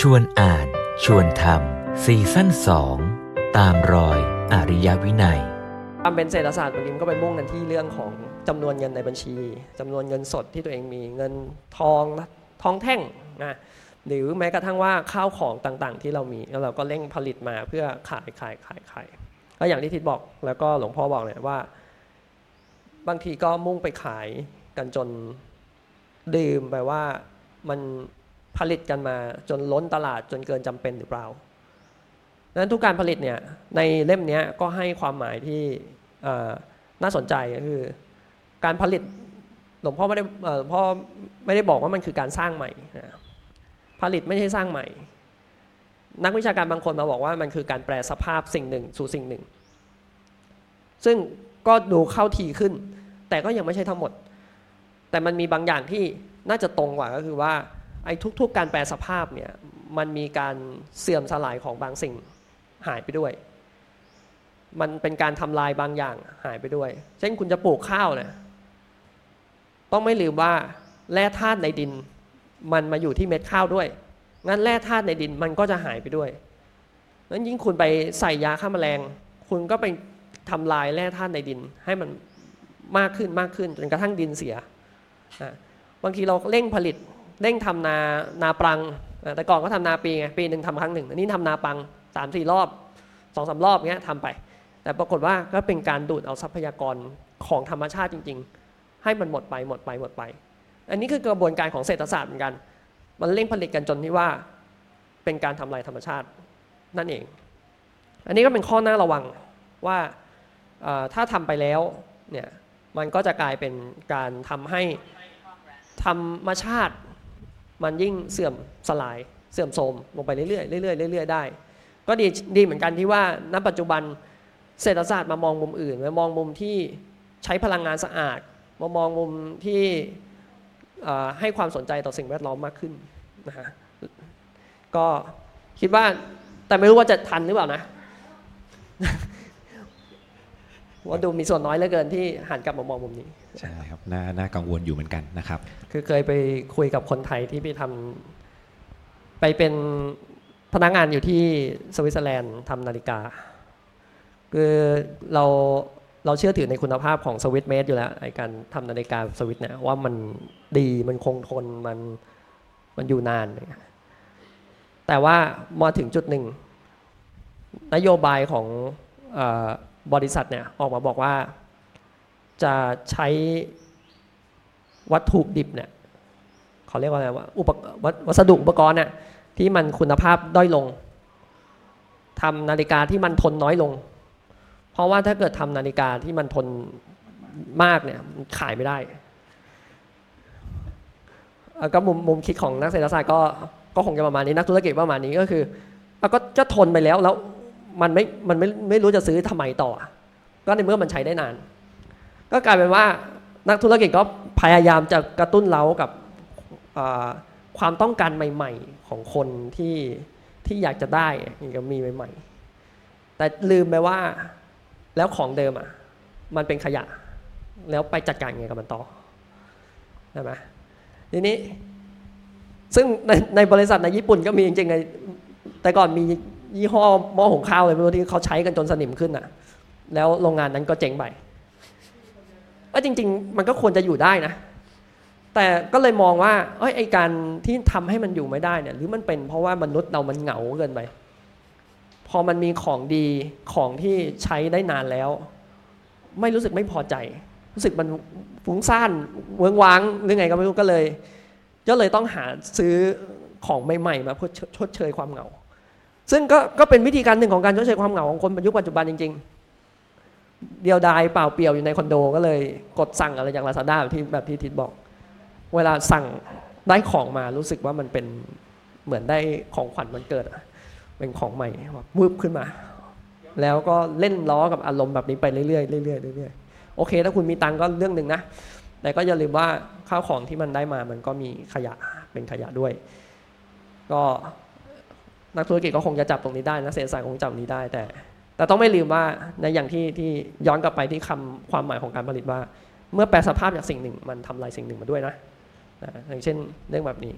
ชวนอ่าน ชวนทำซีซั่นสองตามรอยอริยวินัยความเป็นเศรษฐศาสตร์บางทีมันก็ไปมุ่งกันที่เรื่องของจำนวนเงินในบัญชีจำนวนเงินสดที่ตัวเองมีเงินทองทองแท่งนะหรือแม้กระทั่งว่าข้าวของต่างๆ ที่เรามีแล้วเราก็เร่งผลิตมาเพื่อขายขายขายขายก็อย่างที่ทิศบอกแล้วก็หลวงพ่อบอกเนี่ยว่า บางทีก็มุ่งไปขายกันจนดื่มไปว่ามัน ผลิตกันมาจนล้นตลาดจนเกินจำเป็นหรือเปล่าดังนั้นทุกการผลิตเนี่ยในเล่มนี้ก็ให้ความหมายที่น่าสนใจก็คือ การผลิตหลวงพ่อไม่ได้หลวงพ่อไม่ได้บอกว่ามันคือการสร้างใหม่ผลิตไม่ใช่สร้างใหม่ นักวิชาการบางคนมาบอกว่ามันคือการแปลสภาพสิ่งหนึ่งสู่สิ่งหนึ่ง ซึ่งก็ดูเข้าทีขึ้น แต่ก็ยังไม่ใช่ทั้งหมด แต่มันมีบางอย่างที่น่าจะตรงกว่าก็คือว่า ไอ้ทุกๆ การแปลสภาพเนี่ยมันมีการเสื่อมสลายของบางสิ่งหายไปด้วย มันเป็นการทำลายบางอย่างหายไปด้วย เช่นคุณจะปลูกข้าวเนี่ยต้องไม่ลืมว่าแร่ธาตุในดิน มันมาอยู่ที่เม็ดข้าวด้วย งั้นแร่ธาตุในดินมันก็จะหายไปด้วยนั้นยิ่งคุณไปใส่ยาฆ่าแมลง คุณก็ไปทำลายแร่ธาตุในดิน ให้มันมากขึ้นมากขึ้นจนกระทั่งดินเสีย บางทีเราเร่งผลิต เร่งทำนานาปรังแต่ก่อนก็ทำนาปีไงปีหนึ่งทำครั้งหนึ่งอันนี้ทำนาปังสามสี่รอบสองสารอบเงี้ยทำไป แต่ปรากฏว่าก็เป็นการดูดเอาทรัพยากรของธรรมชาติจริง ๆ ให้มันหมดไปหมดไปหมดไป อันนี้คือกระบวนการของเศรษฐศาสตร์เหมือนกัน มันเร่งผลิตกันจนที่ว่าเป็นการทำลายธรรมชาตินั่นเอง อันนี้ก็เป็นข้อหน้าระวังว่าถ้าทำไปแล้วเนี่ยมันก็จะกลายเป็นการทำให้ธรรมชาติ มันยิ่งเสื่อมสลายเสื่อมโทรมลงไปเรื่อยๆเรื่อยๆเรื่อยๆได้ ก็ดีดีเหมือนกันที่ว่าณปัจจุบันเศรษฐศาสตร์มามองมุมอื่นมามองมุมที่ใช้พลังงานสะอาด มามองมุมที่ให้ความสนใจต่อสิ่งแวดล้อมมากขึ้นนะฮะก็คิดว่าแต่ไม่รู้ว่าจะทันหรือเปล่านะ ว่าดูมีส่วนน้อยเหลือเกินที่หันกลับมามองมุมนี้ใช่ครับน่าน่ากังวลอยู่เหมือนกันนะครับ คือเคยไปคุยกับคนไทยที่ไปทำไปเป็นพนักงานอยู่ที่สวิตเซอร์แลนด์ทำนาฬิกา คือเราเราเชื่อถือในคุณภาพของสวิตเมดอยู่แล้วไอการทำนาฬิกาสวิตเนี่ยว่ามันดีมันคงทนมันมันอยู่นาน แต่ว่ามาถึงจุดหนึ่ง นโยบายของ บริษัทเนี่ยออกมาบอกว่าจะใช้วัตถุดิบเนี่ยเขาเรียกว่าอะไรว่าอุปวัสดุอุปกรณ์เนี่ยที่มันคุณภาพด้อยลงทำนาฬิกาที่มันทนน้อยลง เพราะว่าถ้าเกิดทำนาฬิกาที่มันทนมากเนี่ยขายไม่ได้ก็มุมมุมคิดของนักเศรษฐศาสตร์ก็ก็คงจะประมาณนี้นักธุรกิจประมาณนี้ก็คือก็จะทนไปแล้วแล้ว มันไม่มันไม่ไม่รู้จะซื้อทำไมต่อ ก็ในเมื่อมันใช้ได้นาน ก็กลายเป็นว่านักธุรกิจก็พยายามจะกระตุ้นเล้ากับความต้องการใหม่ ๆ ของคนที่ที่อยากจะได้ก็มีใหม่ ๆ แต่ลืมไปว่าแล้วของเดิมอะมันเป็นขยะ แล้วไปจัดการไงกับมันต่อใช่ไหมทีนี้ซึ่งในในบริษัทในญี่ปุ่นก็มีจริงๆแต่ก่อนมี ยี่ห้อหม้อหุงข้าวอะไรไม่รู้ที่เขาใช้กันจนสนิมขึ้นอะ แล้วโรงงานนั้นก็เจ๊งไปก็จริง ๆ มันก็ควรจะอยู่ได้นะ แต่ก็เลยมองว่าเอ้ยไอการที่ทำให้มันอยู่ไม่ได้เนี่ย หรือมันเป็นเพราะว่ามนุษย์เรามันเหงาเกินไปพอมันมีของดีของที่ใช้ได้นานแล้ว ไม่รู้สึกไม่พอใจ รู้สึกมันฟุ้งซ่านเวงว้างหรือไงก็ไม่รู้ก็เลย ก็เลยต้องหาซื้อของใหม่ๆมาเพื่อชดเชยความเหงา ซึ่งก็ก็เป็นวิธีการหนึ่งของการชดเชยความเหงาของคนยุคปัจจุบันจริง ๆ เดียวดายเปล่าเปลี่ยวอยู่ในคอนโดก็เลยกดสั่งอะไรอย่างลาซาด้าที่แบบที่ทิดบอก เวลาสั่งได้ของมารู้สึกว่ามันเป็นเหมือนได้ของขวัญมันเกิดเป็นของใหม่วืบขึ้นมา แล้วก็เล่นล้อกับอารมณ์แบบนี้ไปเรื่อยๆเรื่อยๆเรื่อยๆโอเค ถ้าคุณมีตังก็เรื่องหนึ่งนะแต่ก็อย่าลืมว่าข้าวของที่มันได้มามันก็มีขยะเป็นขยะด้วย ก็ นักธุรกิจก็คงจะจับตรงนี้ได้นักเศรษฐศาสตร์คงจับนี้ได้แต่ แต่ต้องไม่ลืมว่าในอย่างที่ที่ย้อนกลับไปที่คำความหมายของการผลิตว่า เมื่อแปลสภาพจากสิ่งหนึ่ง มันทำลายสิ่งหนึ่งมาด้วยนะนะอย่างเช่นเรื่องแบบนี้